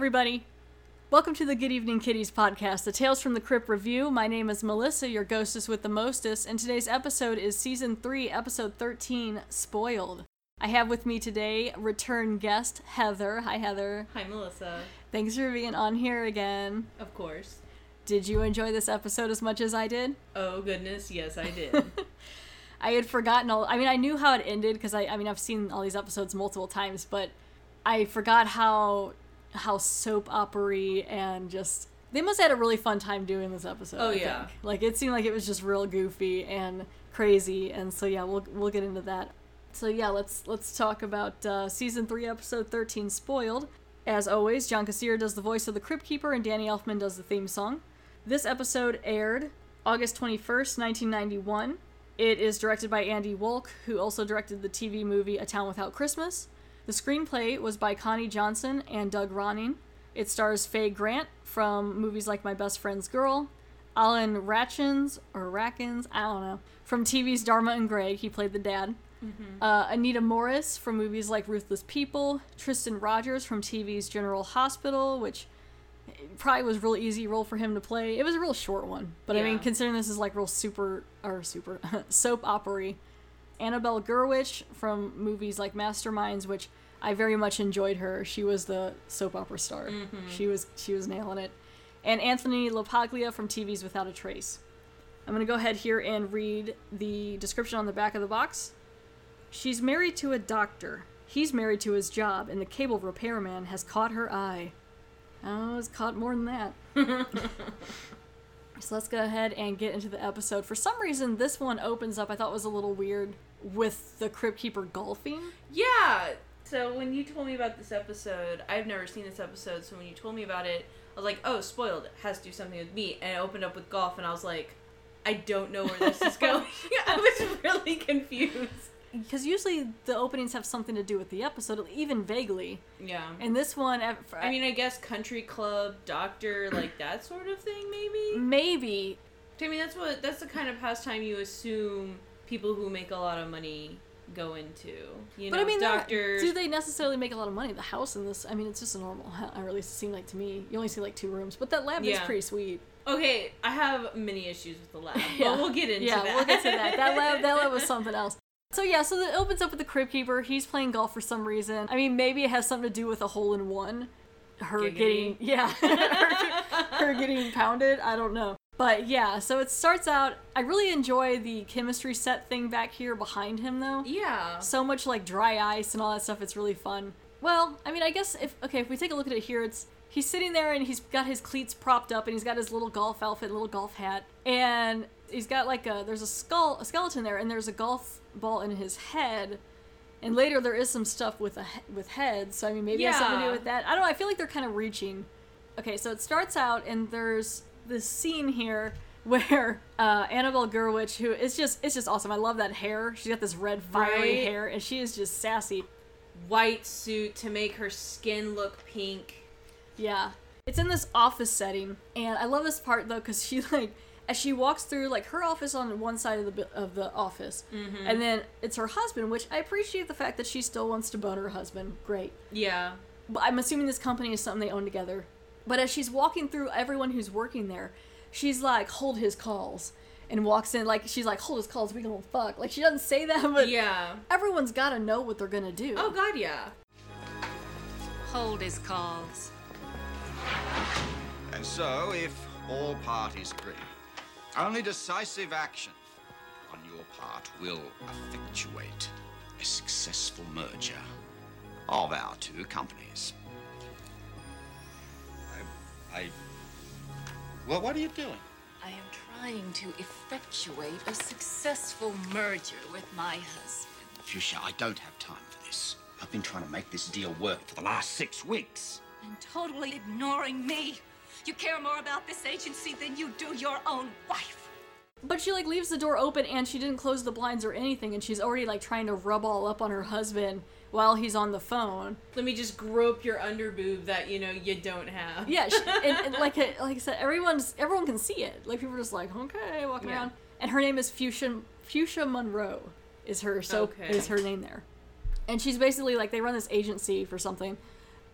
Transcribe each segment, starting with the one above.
Everybody. Welcome to the Good Evening Kiddies podcast, the Tales from the Crypt review. My name is Melissa, your ghostess with the mostest, and today's episode is season 3, episode 13, Spoiled. I have with me today return guest Heather. Hi, Heather. Hi, Melissa. Thanks for being on here again. Of course. Did you enjoy this episode as much as I did? Oh, goodness, yes, I did. I had forgotten all. I mean, I knew how it ended because I, I mean, I've seen all these episodes multiple times, but I forgot how how soap opery and just they must have had a really fun time doing this episode. Oh, I yeah. think. like it seemed like it was just real goofy and crazy, and so yeah, we'll we'll get into that. So yeah, let's let's talk about uh, season three, episode thirteen, spoiled. As always, John Kassir does the voice of the Crypt Keeper, and Danny Elfman does the theme song. This episode aired August twenty first, nineteen ninety one. It is directed by Andy Wolk, who also directed the TV movie A Town Without Christmas. The screenplay was by Connie Johnson and Doug Ronning. It stars Faye Grant from movies like My Best Friend's Girl, Alan Rachins, or Rackins, I don't know, from TV's Dharma and Greg, he played the dad. Uh, Anita Morris from movies like Ruthless People, Tristan Rogers from TV's General Hospital, which probably was a real easy role for him to play. It was a real short one, but I mean, considering this is like real super or super soap opery. Annabelle Gurwitch from movies like Masterminds, which I very much enjoyed her. She was the soap opera star. Mm-hmm. She was she was nailing it. And Anthony LaPaglia from TV's Without a Trace. I'm gonna go ahead here and read the description on the back of the box. She's married to a doctor. He's married to his job, and the cable repairman has caught her eye. Oh, it's caught more than that. so let's go ahead and get into the episode. For some reason, this one opens up, I thought was a little weird, with the Crypt Keeper golfing. yeah. So when you told me about this episode, I've never seen this episode. So when you told me about it, I was like, "Oh, spoiled! It has to do something with me." And it opened up with golf, and I was like, "I don't know where this is going." I was really confused. Because usually the openings have something to do with the episode, even vaguely. Yeah. And this one, at- I mean, I guess country club, doctor, like that sort of thing, maybe. maybe I mean, that's what that's the kind of pastime you assume people who make a lot of money go into. You know, I mean, doctors. do they necessarily make a lot of money? The house in this, I mean, it's just a normal house, or at least it seemed like to me. You only see like two rooms, but that lab is pretty sweet. Okay, I have many issues with the lab, Yeah. but we'll get into yeah, that. Yeah, we'll get to that. That lab, that lab was something else. So yeah, so it opens up with the Crypt Keeper. He's playing golf for some reason. I mean, maybe it has something to do with a hole in one. Her Giggity. getting yeah, her, her getting pounded. I don't know. But yeah, so it starts out. I really enjoy the chemistry set thing back here behind him, though. Yeah. so much like dry ice and all that stuff. It's really fun. Well, I mean, I guess if okay, if we take a look at it here, it's he's sitting there and he's got his cleats propped up and he's got his little golf outfit, little golf hat, and he's got like a there's a skull, a skeleton there, and there's a golf ball in his head. And later there is some stuff with a with heads, so I mean maybe it has something to do with that. I don't know. I feel like they're kind of reaching. Okay, so it starts out and there's this scene here where uh, Annabelle Gurwitch, who is just it's just awesome. I love that hair. She's got this red fiery Right. hair, and she is just sassy. White suit to make her skin look pink. Yeah, it's in this office setting, and I love this part though because she like as she walks through like her office on one side of the of the office, mm-hmm. and then it's her husband, which I appreciate the fact that she still wants to bone her husband. Great. Yeah. But I'm assuming this company is something they own together. But as she's walking through everyone who's working there, she's like, "Hold his calls," and walks in like she's like, "Hold his calls, we gonna fuck." Like she doesn't say that, but Yeah. everyone's got to know what they're gonna do. Oh God, yeah. Hold his calls. And so, if all parties agree, only decisive action on your part will effectuate a successful merger of our two companies. I. I well, what are you doing? I am trying to effectuate a successful merger with my husband. Fuchsia, I don't have time for this. I've been trying to make this deal work for the last six weeks. And totally ignoring me. You care more about this agency than you do your own wife. But she like leaves the door open and she didn't close the blinds or anything, and she's already like trying to rub all up on her husband while he's on the phone. Let me just grope your underboob that you know you don't have. Yeah, she, and, and like I- like I said, everyone's everyone can see it. Like people are just like, okay, walking Yeah. around. And her name is Fuchsia Fuchsia Monroe, is her so Okay. is her name there. And she's basically like they run this agency for something,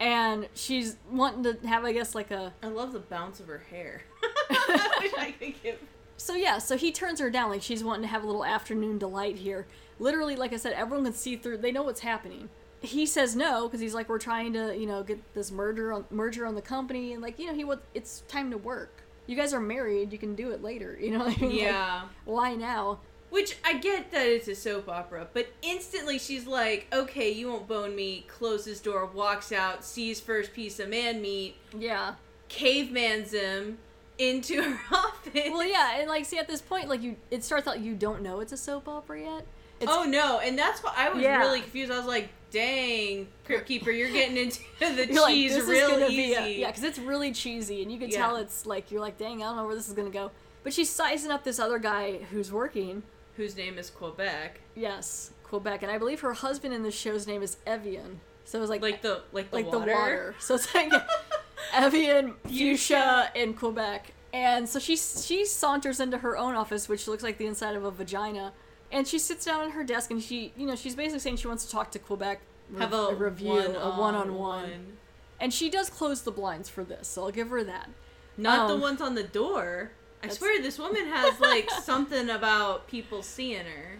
and she's wanting to have, I guess, like a. I love the bounce of her hair. I wish I could give. So yeah, so he turns her down, like she's wanting to have a little afternoon delight here. Literally, like I said, everyone can see through. They know what's happening. He says no because he's like, we're trying to, you know, get this merger on merger on the company, and like, you know, he would. It's time to work. You guys are married. You can do it later. You know what I mean? Like, Yeah. why now? Which I get that it's a soap opera, but instantly she's like, okay, you won't bone me, closes door, walks out, sees first piece of man meat, Yeah. cavemans him into her office. Well, yeah, and like, see, at this point, like, you, it starts out you don't know it's a soap opera yet. It's, oh no, and that's why I was Yeah. really confused. I was like, dang, Crypt Keeper, you're getting into the you're cheese this real easy. a, yeah, because it's really cheesy, and you can Yeah. tell it's like you're like, dang, I don't know where this is gonna go. But she's sizing up this other guy who's working. Whose name is Quebec. Yes, Quebec, and I believe her husband in the show's name is Evian. So it was like Like the like the like water. the water. So it's like Evian, Fuchsia, and Quebec. And so she she saunters into her own office, which looks like the inside of a vagina. And she sits down at her desk, and she, you know, she's basically saying she wants to talk to Quebec, re- Have a, review, a one-on-one. And she does close the blinds for this, so I'll give her that. Not the Um, ones on the door. I that's- swear this woman has like something about people seeing her.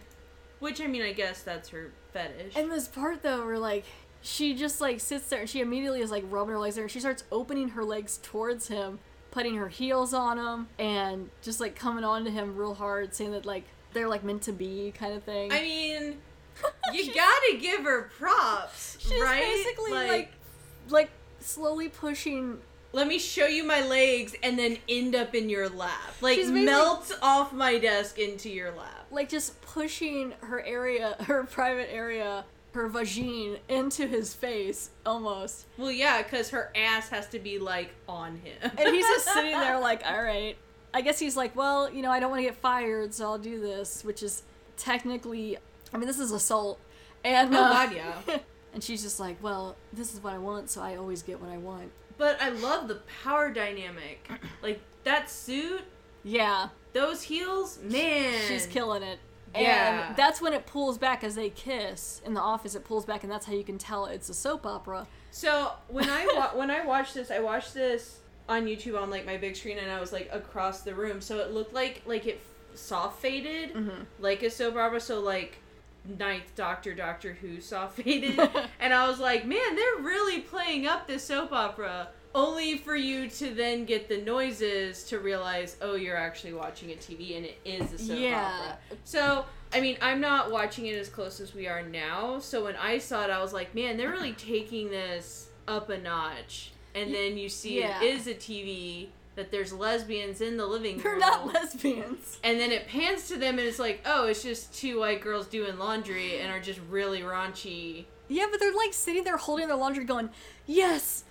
Which I mean I guess that's her fetish. And this part though, where like she just like sits there and she immediately is like rubbing her legs there and she starts opening her legs towards him, putting her heels on him, and just like coming on to him real hard, saying that like they're like meant to be kind of thing. I mean you gotta give her props. She's right? basically like, like slowly pushing let me show you my legs and then end up in your lap. Like She's basically- melt off my desk into your lap. like just pushing her area, her private area, her vagine into his face almost. Well, yeah, because her ass has to be like on him. And he's just sitting there like, all right. I guess he's like, well, you know, I don't want to get fired, so I'll do this, which is technically, I mean, this is assault. And Oh uh, god, yeah. and she's just like, well, this is what I want, so I always get what I want. But I love the power dynamic. Like that suit, Yeah, those heels, man. she's killing it. Yeah. And that's when it pulls back as they kiss in the office. It pulls back, and that's how you can tell it's a soap opera. So when I wa- when I watched this, I watched this on YouTube on like my big screen, and I was like across the room, so it looked like like it soft faded, Mm-hmm. like a soap opera. So like Ninth Doctor, Doctor Who saw faded, and I was like, man, they're really playing up this soap opera. Only for you to then get the noises to realize, oh, you're actually watching a TV and it is a soap Yeah. opera. So, I mean, I'm not watching it as close as we are now. So when I saw it, I was like, man, they're really taking this up a notch. And then you see Yeah. it is a TV that there's lesbians in the living room. They're not lesbians. And then it pans to them and it's like, oh, it's just two white girls doing laundry and are just really raunchy. Yeah, but they're like sitting there holding their laundry, going, "Yes,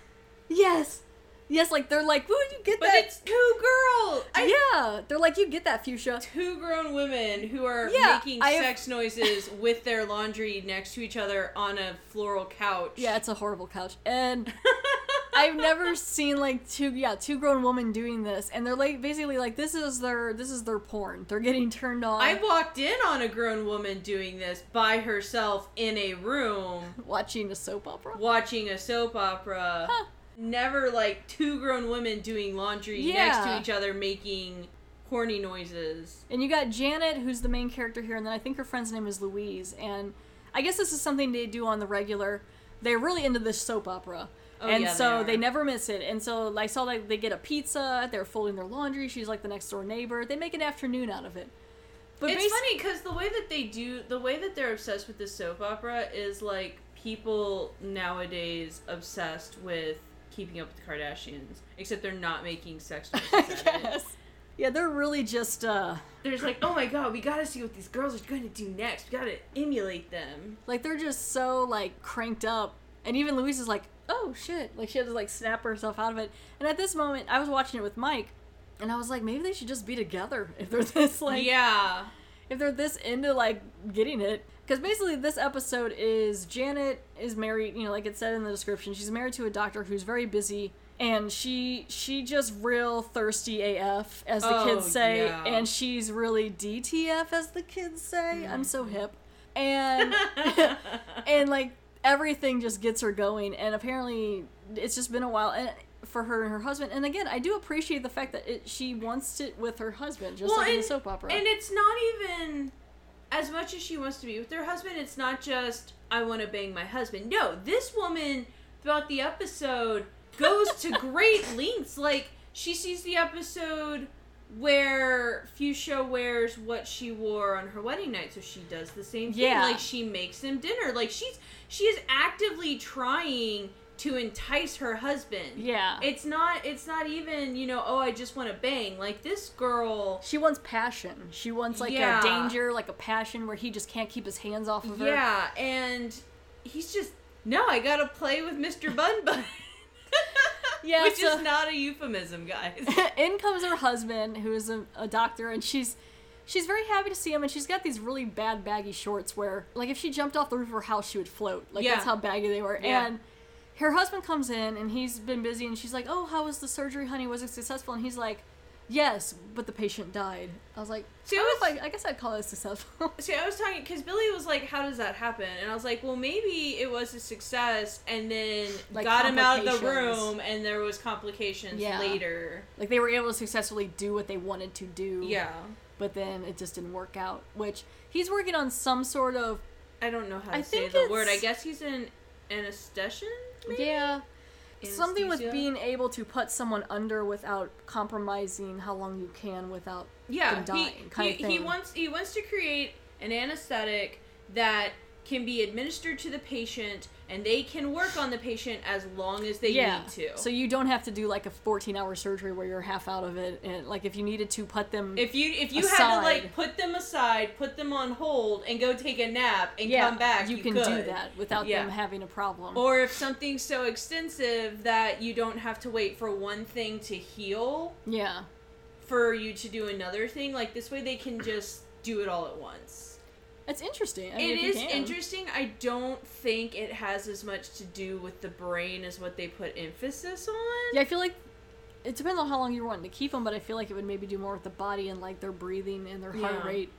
yes, yes." Like they're like, "Who did you get But that?" it's two girls. I, yeah, they're like, "You get that, Fuchsia." Two grown women who are Yeah, making I have- sex noises with their laundry next to each other on a floral couch. Yeah, it's a horrible couch, and I've never seen like two yeah two grown women doing this, and they're like basically like this is their this is their porn. They're getting turned on. I walked in on a grown woman doing this by herself in a room watching a soap opera. watching a soap opera. Huh. Never like two grown women doing laundry next to each other making horny noises. And you got Janet, who's the main character here, and then I think her friend's name is Louise. And I guess this is something they do on the regular. They're really into this soap opera. Oh, and yeah, so they they, never miss it. And so I saw like they get a pizza, they're folding their laundry, she's like the next door neighbor. They make an afternoon out of it. But it's funny because the way that they do, the way that they're obsessed with this soap opera is like people nowadays obsessed with keeping up with the Kardashians, except they're not making sex noises yes. Yeah, they're really just uh There's like, oh my god, we gotta see what these girls are gonna do next. We gotta emulate them. like they're just so like cranked up. And even Louise is like, "Oh shit." Like she had to like snap herself out of it. And at this moment, I was watching it with Mike, and I was like, maybe they should just be together if they're this like yeah. if they're this into like getting it because basically this episode is janet is married you know like it said in the description she's married to a doctor who's very busy and she she just real thirsty af as the Oh, kids say yeah. and she's really dtf as the kids say i'm so mm-hmm. hip and and like everything just gets her going, and apparently it's just been a while. And for her and her husband, and again, I do appreciate the fact that it, she wants it with her husband, just like in the soap opera. And it's not even as much as she wants to be with her husband. It's not just I want to bang my husband. No, this woman throughout the episode goes to great lengths. Like she sees the episode where Fuchsia wears what she wore on her wedding night, so she does the same thing. Yeah. Like she makes him dinner. Like she's she is actively trying to entice her husband. Yeah. It's not it's not even, you know, oh I just want to bang. Like this girl she wants passion. She wants like Yeah. a danger, like a passion where he just can't keep his hands off of her. Yeah, and he's just no, I gotta play with Mr. Bun Bun. Yeah, Which so- is not a euphemism, guys. in comes her husband, who is a, a doctor, and she's she's very happy to see him. And she's got these really bad baggy shorts where, like, if she jumped off the roof of her house, she would float. Like Yeah. that's how baggy they were. Yeah. And her husband comes in, and he's been busy, and she's like, "Oh, how was the surgery, honey? Was it successful?" And he's like, "Yes, but the patient died." I was like, See, I, I don't know was- if I, I guess I'd call it a successful. See, I was talking because Billy was like, "How does that happen?" And I was like, "Well, maybe it was a success, and then Like got him out of the room, and there was complications Yeah. later." like they were able to successfully do what they wanted to do. Yeah, But then it just didn't work out. Which he's working on some sort of I don't know how to I say the word. I guess he's an anesthetician. Maybe? Yeah. Something with being able to put someone under without compromising how long you can without yeah them dying, he, he, he wants he wants to create an anesthetic that can be administered to the patient and they can work on the patient as long as they yeah. need to So you don't have to do like a 14 hour surgery where you're half out of it. And like if you needed to put them. if you if you had to like put them aside put them on hold and go take a nap and yeah, come back you, you, can do that without Yeah. them having a problem. or if something's so extensive that you don't have to wait for one thing to heal yeah. for you to do another thing like this way they can just do it all at once It's interesting. I mean, It is interesting. I don't think it has as much to do with the brain as what they put emphasis on. Yeah, I feel like it depends on how long you're wanting to keep them, but I feel like it would maybe do more with the body and like their breathing and their heart Yeah. rate.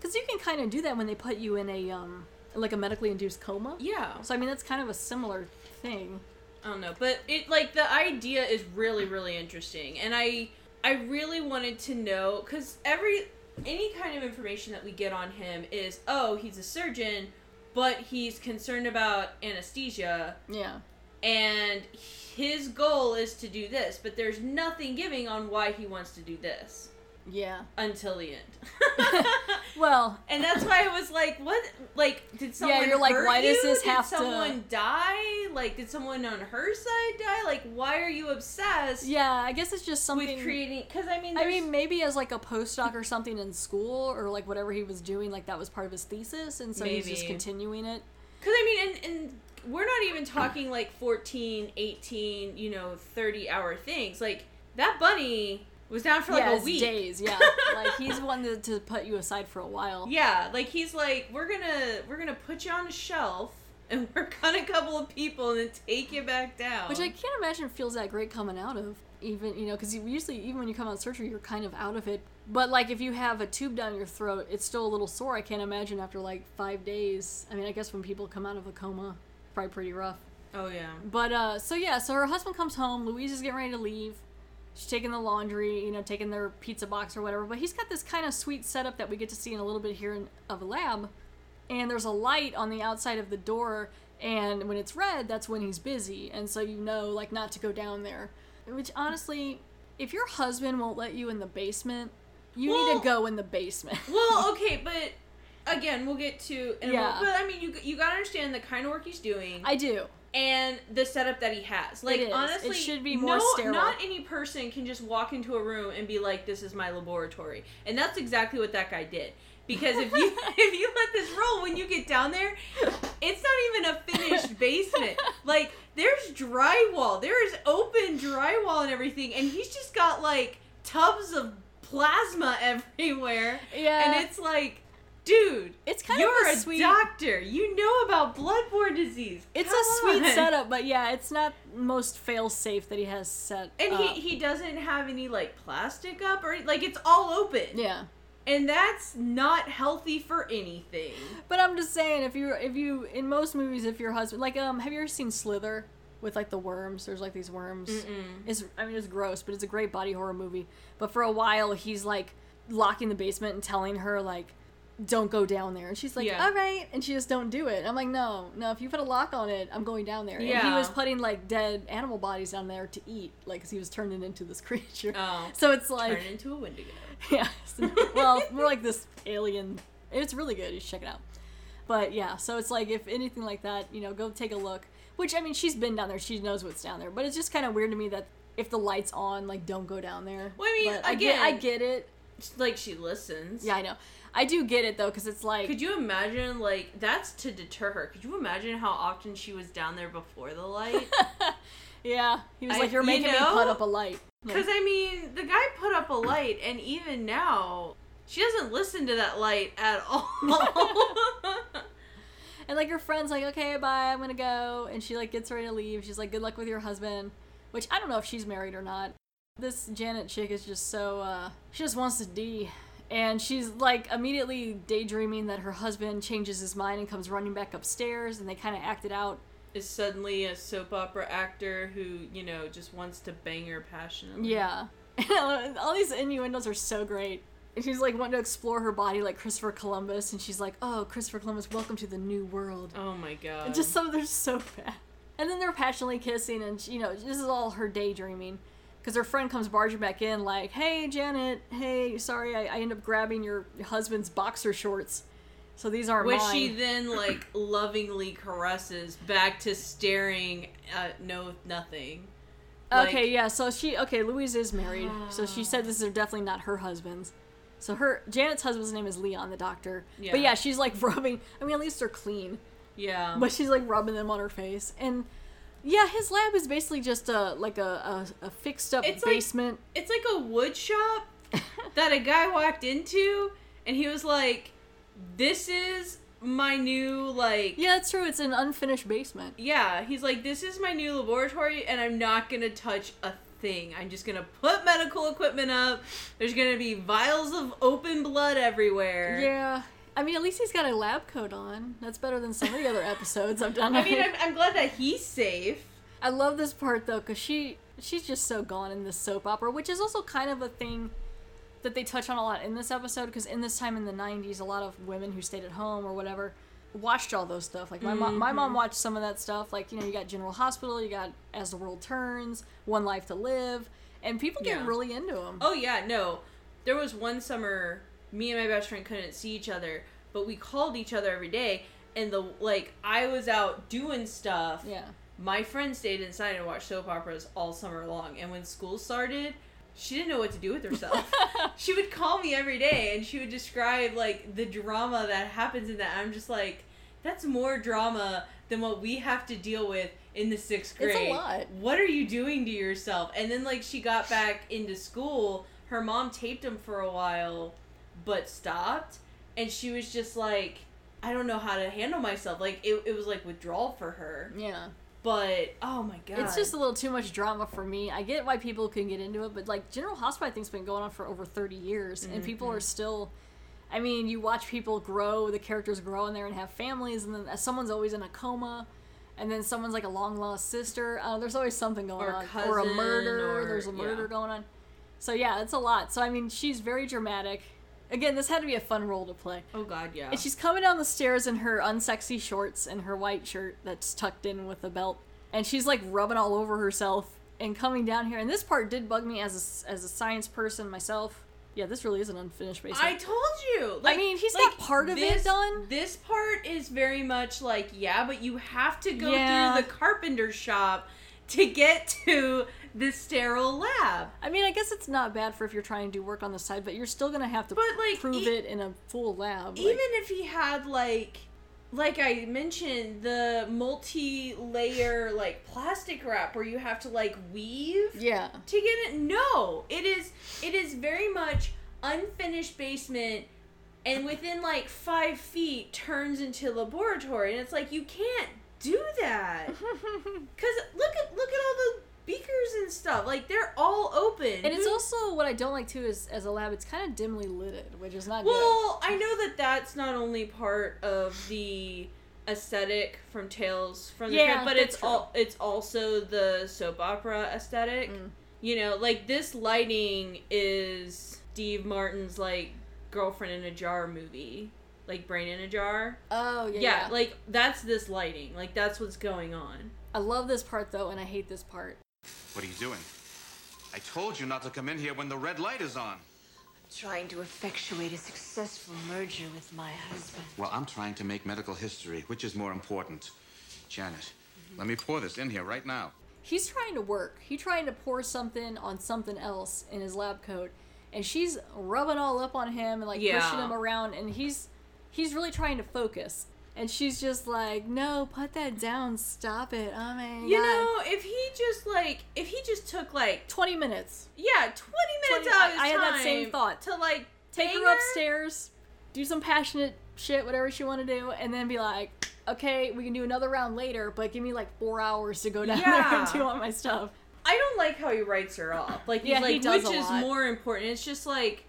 Because you can kind of do that when they put you in a um like a medically induced coma. Yeah. So I mean that's kind of a similar thing. I don't know, but it like the idea is really really interesting, and I I really wanted to know because every any kind of information that we get on him is oh he's a surgeon, but he's concerned about anesthesia Yeah. and his goal is to do this, but there's nothing giving on why he wants to do this Yeah. until the end. Well, And that's why I was like, what? Like, did someone Yeah, you're like, why does you? this did have to- someone die? Like, did someone on her side die? Like, why are you obsessed yeah, I guess it's just something. with creating? Because I mean, I mean, maybe as like a postdoc or something in school or like whatever he was doing, like that was part of his thesis, and so he's just continuing it. Because I mean, and, and we're not even talking like 14, 18, you know, 30 hour things. Like, that bunny was down for like yeah, a week. days. Yeah, like he's wanted to, to put you aside for a while. Yeah, like he's like, we're gonna we're gonna put you on a shelf and work on a couple of people and then take you back down. Which I can't imagine feels that great coming out of. Even you know, because usually even when you come out of surgery, you're kind of out of it. But like if you have a tube down your throat, it's still a little sore. I can't imagine after like five days. I mean, I guess when people come out of a coma, probably pretty rough. oh yeah. But uh, so yeah, so her husband comes home. Louise is getting ready to leave. She's taking the laundry, you know, taking their pizza box or whatever. But he's got this kind of sweet setup that we get to see in a little bit here in, of a lab. And there's a light on the outside of the door, and when it's red, that's when he's busy. And so you know, like, not to go down there. Which honestly, if your husband won't let you in the basement, you need to go in the basement. Well, okay, but again, we'll get to. In a Yeah. moment, but I mean, you you gotta understand the kind of work he's doing I do. And the setup that he has. Like is. It honestly, should be more no, sterile. Not any person can just walk into a room and be like, "This is my laboratory," and that's exactly what that guy did. Because if you if you let this roll, when you get down there, it's not even a finished basement. Like there's drywall, there is open drywall and everything, and he's just got like tubs of plasma everywhere. Yeah. and it's like. Dude, It's kind you're of a a sweet- doctor. You know about bloodborne disease. It's Come a sweet setup, but yeah, it's not most fail safe that he has set. And up. he he doesn't have any like plastic up or like it's all open. yeah, And that's not healthy for anything. But I'm just saying, if you if you in most movies, if your husband like um, have you ever seen Slither with like the worms? There's like these worms. It's I mean it's gross, but it's a great body horror movie. But for a while, he's like locking the basement and telling her like. Don't go down there, and she's like, Yeah. "All right," and she just don't do it. I'm like, "No, no. If you put a lock on it, I'm going down there." And he was putting like dead animal bodies down there to eat, like 'cause he was turning into this creature. Oh. So it's like, Turn into a Wendigo. yeah. so- well, more like this alien. It's really good. You should check it out. But yeah, so it's like if anything like that, you know, go take a look. Which I mean, she's been down there. She knows what's down there. But it's just kind of weird to me that if the lights on, like, don't go down there. Well, I mean, But I get, I get it. Like she listens. Yeah, I know. I do get it though, because it's like, Could you imagine, like, that's to deter her. Could you imagine how often she was down there before the light? yeah, he was I- like, you're you making me put up a light. Like, Because, I mean, the guy put up a light, and even now, she doesn't listen to that light at all. And like her friend's like, okay, bye, I'm gonna go. And she like gets ready to leave. She's like, good luck with your husband. Which I don't know if she's married or not. This Janet chick is just so, uh, she just wants to D. And she's like immediately daydreaming that her husband changes his mind and comes running back upstairs and they kind of act it out. Is suddenly a soap opera actor who, you know, just wants to bang her passionately. Yeah. All these innuendos are so great. And she's like wanting to explore her body like Christopher Columbus. And she's like, oh, Christopher Columbus, welcome to the new world. Oh my god. And just some of they're so bad. And then they're passionately kissing, and you know this is all her daydreaming, because her friend comes barging back in like, "Hey Janet, hey, sorry, I, I end up grabbing your husband's boxer shorts, so these aren't Which mine." she then, like, lovingly caresses back to staring at no nothing. okay, yeah. So she okay, Louise is married, so she said this is definitely not her husband's. So her Janet's husband's name is Leon, the doctor. Yeah. But yeah, she's like rubbing. I mean, at least they're clean. Yeah. but she's like rubbing them on her face and yeah his lab is basically just a like a, a, a fixed up It's like- basement it's like a wood shop that a guy walked into and he was like, This is my new, like. yeah it's true it's an unfinished basement Yeah, he's like, This is my new laboratory and I'm not gonna touch a thing. I'm just gonna put medical equipment up. There's gonna be vials of open blood everywhere. yeah i mean at least he's got a lab coat on that's better than some of the other episodes i've done I mean, I'm, I'm glad that he's safe. I love this part though because she she's just so gone in this soap opera which is also kind of a thing that they touch on a lot in this episode because in this time in the 90s a lot of women who stayed at home or whatever watched all those stuff like my mom my Mm-hmm. mom watched some of that stuff like you know you got general hospital you got as the world turns one life to live and people get Yeah. really into them Oh yeah, no. There was one summer me and my best friend couldn't see each other, but we called each other every day and the like I was out doing stuff. yeah My friend stayed inside and watched soap operas all summer long, and when school started, she didn't know what to do with herself. she would call me every day and she would describe like the drama that happens in that. I'm just like, that's more drama than what we have to deal with in the sixth grade. It's a lot. What are you doing to yourself? And then like she got back into school, her mom taped him for a while, but stopped, and she was just like. I don't know how to handle myself. Like it, it was like withdrawal for her. yeah But oh my god, it's just a little too much drama for me i get why people can get into it but like general hospital i think's been going on for over 30 years and people Mm-hmm. are still I mean, you watch people grow, the characters grow in there and have families, and then someone's always in a coma, and then someone's like a long lost sister. Uh, there's always something going Or on, or a murder. or- there's a murder yeah. going on. So yeah, it's a lot. So I mean, she's very dramatic. Again, this had to be a fun role to play. oh god, yeah. And she's coming down the stairs in her unsexy shorts and her white shirt that's tucked in with a belt, and she's like rubbing all over herself and coming down here. And this part did bug me as a, as a science person myself. Yeah, this really is an unfinished basement. I told you. Like, mean, he's like, got part of it done. This part is very much like yeah, but you have to go Yeah. through the carpenter shop to get to the sterile lab. I mean, I guess it's not bad for if you're trying to do work on the side, but you're still gonna have to But, like, prove e- it in a full lab. like- Even if he had like like I mentioned the multi-layer like plastic wrap where you have to like weave yeah, to get it no it is it is very much unfinished basement and within like five feet turns into laboratory and it's like you can't do that because look at look at all the beakers and stuff. Like they're all open. And it's also what I don't like too is as a lab, it's kind of dimly lit, which is not good. Well, I know that that's not only part of the aesthetic from Tales from the Yeah, Crypt, but it's all it's also the soap opera aesthetic. Mm. You know, like this lighting is Steve Martin's like girlfriend in a jar movie, like Brain in a Jar. Oh yeah, Yeah, yeah. like that's this lighting. Like that's what's going on. I love this part though, and I hate this part. What are you doing? I told you not to come in here when the red light is on. I'm Trying to effectuate a successful merger with my husband. Well, I'm trying to make medical history. Which is more important? Janet, let me pour this in here right now. He's trying to work. He's trying to pour something on something else in his lab coat, and she's rubbing all up on him and like Yeah. pushing him around, and he's he's really trying to focus. And she's just like, "No, put that down. Stop it. Oh my You god." know, if he just like if he just took like Twenty minutes. yeah, 20 minutes 20 out of his I had that same time thought. to like Take bang her upstairs, do some passionate shit, whatever she want to do, and then be like, "Okay, we can do another round later, but give me like four hours to go down there Yeah. and do all my stuff." I don't like how he writes her off. Like he's Yeah, he like, does which a is lot. more important. It's just like,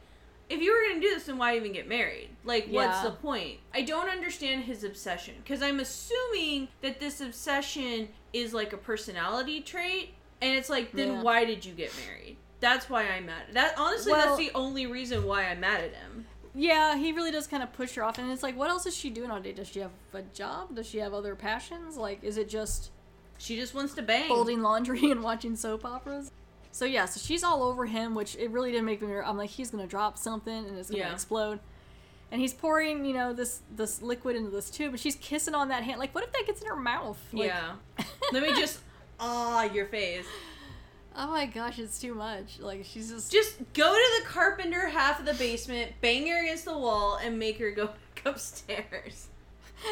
if you were gonna do this, then why even get married? Like, what's the point? I don't understand his obsession because I'm assuming that this obsession is like a personality trait, and it's like, then Yeah. why did you get married? That's why I'm mad. That honestly, Well- that's the only reason why I'm mad at him. Yeah, he really does kind of push her off, and it's like, what else is she doing all day? Does she have a job? Does she have other passions? Like, is it just She just wants to bang. folding laundry and watching soap operas? So yeah, so she's all over him, which it really didn't make me. I'm like, he's gonna drop something and it's gonna Yeah. explode. And he's pouring, you know, this this liquid into this tube, and she's kissing on that hand. Like, what if that gets in her mouth? Like, yeah. Let me just ah your face. Oh my gosh, it's too much. Like, she's just. Just go to the carpenter half of the basement, bang her against the wall, and make her go back upstairs.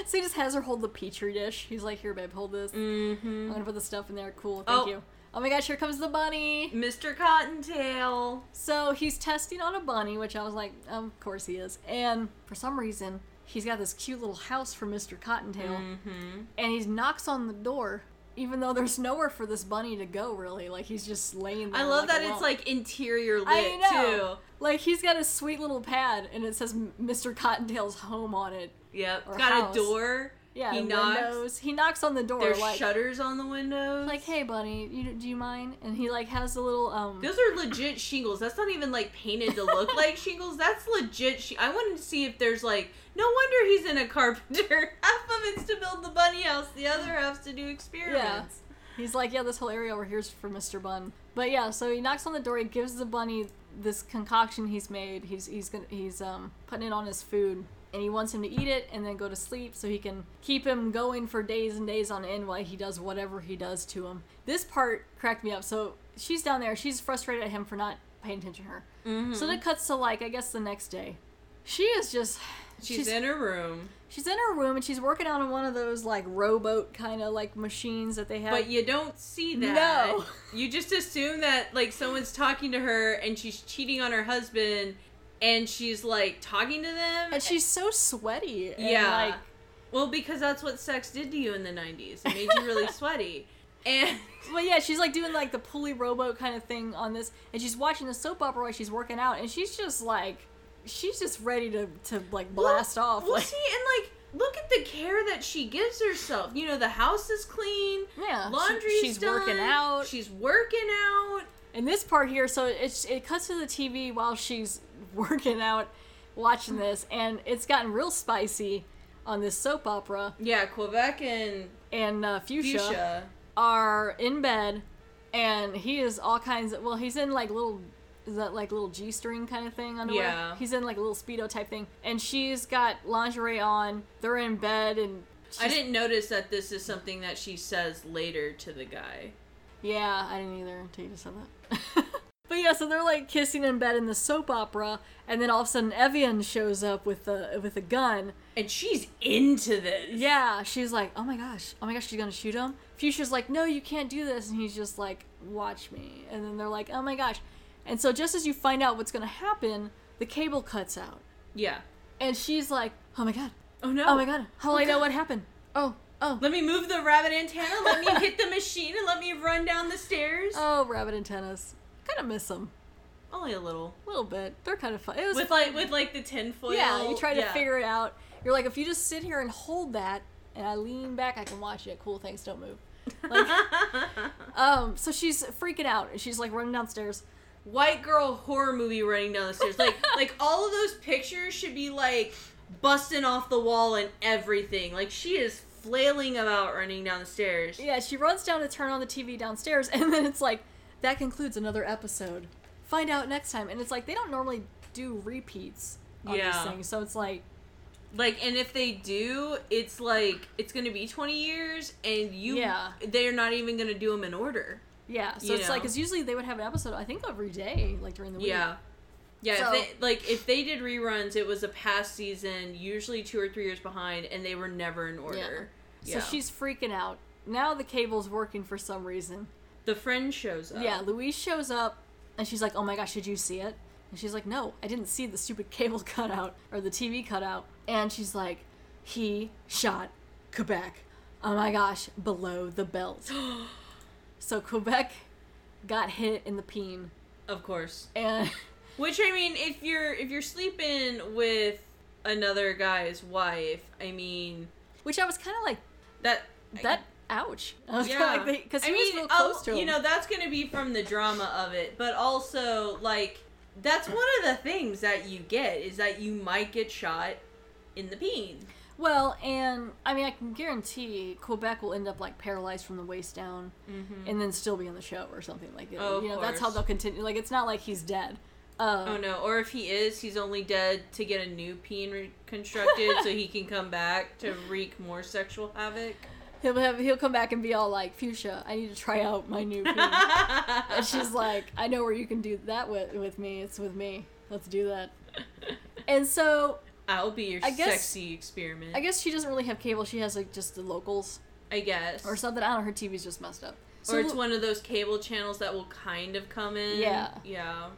So he just has her hold the petri dish. He's like, "Here, babe, hold this. Mm-hmm. I'm gonna put the stuff in there. Cool, thank Oh. you." Oh my gosh, here comes the bunny. Mr. Cottontail. So he's testing on a bunny, which I was like, of course he is. And for some reason, he's got this cute little house for Mr. Cottontail, Mm-hmm. and he knocks on the door, even though there's nowhere for this bunny to go. Really, like he's just laying there. I love like that it's like interior lit I know. too. Like he's got a sweet little pad, and it says Mr. Cottontail's home on it. Yep. Got house. a door. Yeah, He knocks. windows. He knocks on the door, There's like shutters on the windows. like, "Hey, bunny, you, do you mind?" And he like has a little um. Those are legit shingles. That's not even like painted to look like shingles. That's legit. Sh- I wanted to see if there's like. No wonder he's in a carpenter. Half of it's to build the bunny house. The other half's to do experiments. Yeah. He's like, yeah, this whole area over here's for Mr. Bun. But yeah, so he knocks on the door. He gives the bunny this concoction he's made. He's he's gonna he's um putting it on his food, and he wants him to eat it and then go to sleep so he can keep him going for days and days on end while he does whatever he does to him. This part cracked me up. So she's down there. She's frustrated at him for not paying attention to her. Mm-hmm. So then it cuts to like I guess the next day. She is just She's, in her room, she's in her room and she's working out on one of those like rowboat kind of like machines that they have. but you don't see that. No. You just assume that like someone's talking to her and she's cheating on her husband, and she's like talking to them. and she's so sweaty. And, yeah. like well, because that's what sex did to you in the '90s. It made you really sweaty. And But yeah, she's like doing like the pulley rowboat kind of thing on this, and she's watching the soap opera while she's working out, and she's just like, she's just ready to to like blast well, off. Well, like, see, and like, look at the care that she gives herself. You know, the house is clean. Yeah, she- laundry's she's done, working out. She's working out. And this part here, so it's it cuts to the TV while she's working out, watching this, and it's gotten real spicy on this soap opera, Yeah, Quebec and and uh, Fuchsia, Fuchsia. are in bed, and he is all kinds of well, he's in like little. Is that like little G string kind of thing underwear? Yeah. He's in like a little speedo type thing, and she's got lingerie on. They're in bed, and I didn't notice that this is something that she says later to the guy. Yeah, I didn't either until you just said that. but yeah, so they're like kissing in bed in the soap opera, and then all of a sudden Evian shows up with a with a gun. And she's into this. Yeah, she's like, oh my gosh, oh my gosh, she's gonna shoot him. Fuchsia's like, no, you can't do this, and he's just like, watch me. And then they're like, oh my gosh, and so just as you find out what's gonna happen, the cable cuts out, Yeah. and she's like, oh my god, Oh no. oh my god, oh how will I know what happened? Oh, Oh. Let me move the rabbit antenna. Let me hit the machine and let me run down the stairs. Oh, rabbit antennas. Kind of miss them Only a little. a little bit. They're kind of fun. It was With like with like the tinfoil. yeah. You try to yeah. figure it out. You're like, if you just sit here and hold that, and I lean back, I can watch it. Cool. things Don't move. Like, um. So she's freaking out, and she's like running downstairs. White girl horror movie running down the stairs. Like like all of those pictures should be like busting off the wall and everything. Like she is flailing about running down the stairs. Yeah, she runs down to turn on the TV downstairs, and then it's like, that concludes another episode. Find out next time. And it's like, they don't normally do repeats on Yeah. these things. So it's like, Like, and if they do, it's like it's gonna be twenty years, and you, Yeah. they're not even gonna do them in order. yeah. So it's like, know. because usually they would have an episode, I think, every day, like during the week. Yeah, yeah. So- if they, like if they did reruns, it was a past season, usually two or three years behind, and they were never in order. Yeah. So she's freaking out. Now the cable's working for some reason. the friend shows up. Yeah, Louise shows up, and she's like, oh my gosh, did you see it? And she's like, no, I didn't see the stupid cable cutout, or the TV cutout. And she's like, he shot Quebec. Oh my gosh, below the belt. so Quebec got hit in the peen, of course. and Which I mean, if you're if you're sleeping with another guy's wife, I mean which I was kind of like, that that, ouch. I was yeah, of like, because he I was mean, real close I'll- to him. You know, that's gonna be from the drama of it, but also like that's one of the things that you get is that you might get shot in the peen. Well, and I mean, I can guarantee Quebec will end up like paralyzed from the waist down, and then still be on the show or something like that. Mm-hmm. Oh, you know, that's how they'll continue. Like, it's not like he's dead. Uh, Oh no! Or if he is, he's only dead to get a new peen reconstructed, so he can come back to wreak more sexual havoc. He'll have he'll come back and be all like, "Fuchsia, I need to try out my new peen." and she's like, "I know where you can do that with with me. It's with me. Let's do that." And so I'll be your I guess- sexy experiment. I guess she doesn't really have cable. She has like just the locals I guess. or something. I don't know. Her TV's just messed up. So or it's one of those cable channels that will kind of come in. Yeah. Yeah.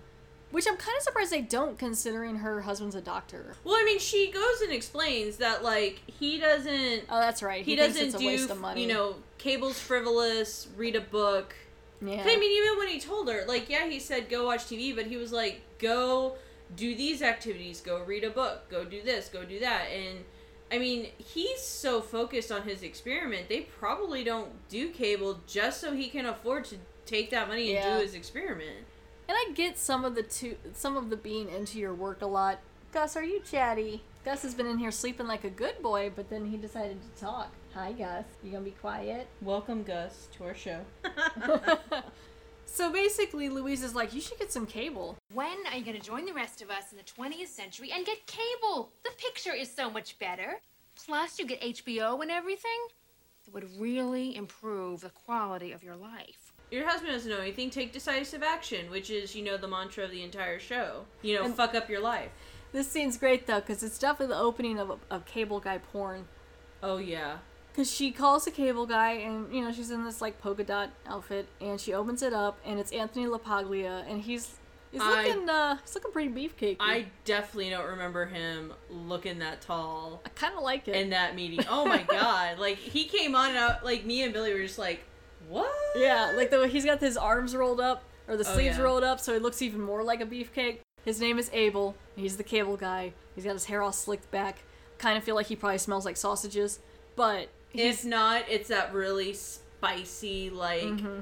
Which I'm kind of surprised they don't, considering her husband's a doctor. Well, I mean, she goes and explains that like he doesn't. Oh, that's right. he, thinks doesn't it's a do. waste of money. You know, cable's frivolous. Read a book. Yeah. I mean, even when he told her, like, yeah, he said go watch TV, but he was like, go do these activities, go read a book, go do this, go do that, and. I mean, he's so focused on his experiment, they probably don't do cable just so he can afford to take that money and Yeah. do his experiment. And I get some of the two, some of the being into your work a lot. Gus, are you chatty? Gus has been in here sleeping like a good boy, but then he decided to talk. Hi, Gus. You gonna be quiet? Welcome, Gus, to our show. So basically, Louise is like, you should get some cable. When are you going to join the rest of us in the 20th century and get cable? The picture is so much better. Plus, you get HBO and everything. It would really improve the quality of your life. Your husband doesn't know anything. Take decisive action, which is, you know, the mantra of the entire show. You know, And- fuck up your life. This scene's great though, because it's definitely the opening of, of cable guy porn. Oh yeah. Because she calls the cable guy, and you know she's in this like polka dot outfit, and she opens it up, and it's Anthony LaPaglia, and he's he's I- looking uh he's looking pretty beefcake. I definitely don't remember him looking that tall I kind of like it. in that meeting. Oh my god! Like he came on and out. Like me and Billy were just like, what? Yeah, like the he's got his arms rolled up or the Oh, sleeves yeah. rolled up, so he looks even more like a beefcake. His name is Abel. He's the cable guy. He's got his hair all slicked back. Kind of feel like he probably smells like sausages, but If not, it's that really spicy like Mm-hmm.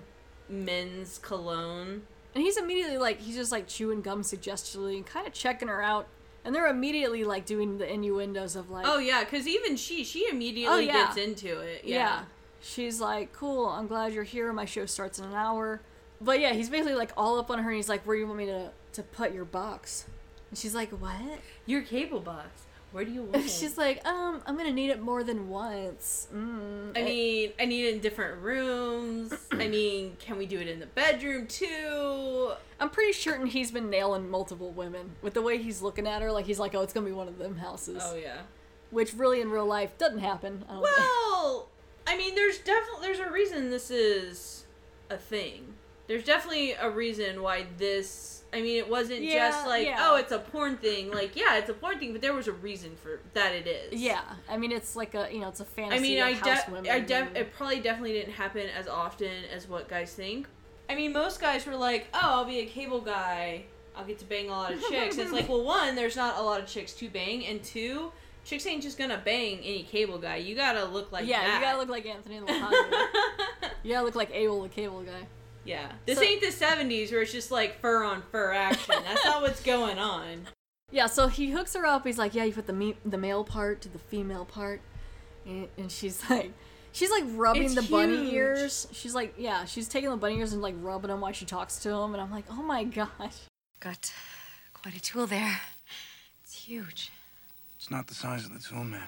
men's cologne. and he's immediately like he's just like chewing gum suggestively and kind of checking her out. And they're immediately like doing the innuendos of like, Oh yeah, because even she, she immediately Oh, yeah. gets into it. yeah. Yeah. She's like, cool. I'm glad you're here. My show starts in an hour. But yeah, he's basically like all up on her, and he's like, where do you want me to to put your box? And she's like, what? Your cable box. Where do you want it? She's like, um, I'm gonna need it more than once. Mm. I mean, I need it in different rooms. I mean, can we do it in the bedroom too? I'm pretty certain he's been nailing multiple women with the way he's looking at her. Like he's like, oh, it's gonna be one of them houses, Oh yeah. which really in real life doesn't happen. I don't think. Well, I mean, there's definitely there's a reason this is a thing. there's definitely a reason why this. I mean, it wasn't Yeah, just like, yeah. oh, it's a porn thing. Like, yeah, it's a porn thing, but there was a reason for that. It is. Yeah, I mean it's like a you know it's a fantasy. I mean, I de- I def- it probably definitely didn't happen as often as what guys think. I mean, most guys were like, "Oh, I'll be a cable guy. I'll get to bang a lot of chicks." it's like, well, one, there's not a lot of chicks to bang, and two, chicks ain't just gonna bang any cable guy. You gotta look like yeah, that. you gotta look like Anthony LaPaglia. you gotta look like Abel the Cable Guy. yeah, this So- ain't the '70s where it's just like fur on fur action. That's not what's going on. Yeah, so he hooks her up. He's like, "Yeah, you put the me- the male part to the female part," and, and she's like, she's like rubbing It's the bunny ears. She's like, yeah, she's taking the bunny ears and like rubbing them while she talks to him, and I'm like, oh my gosh. Got quite a tool there. It's huge. It's not the size of the tool, man.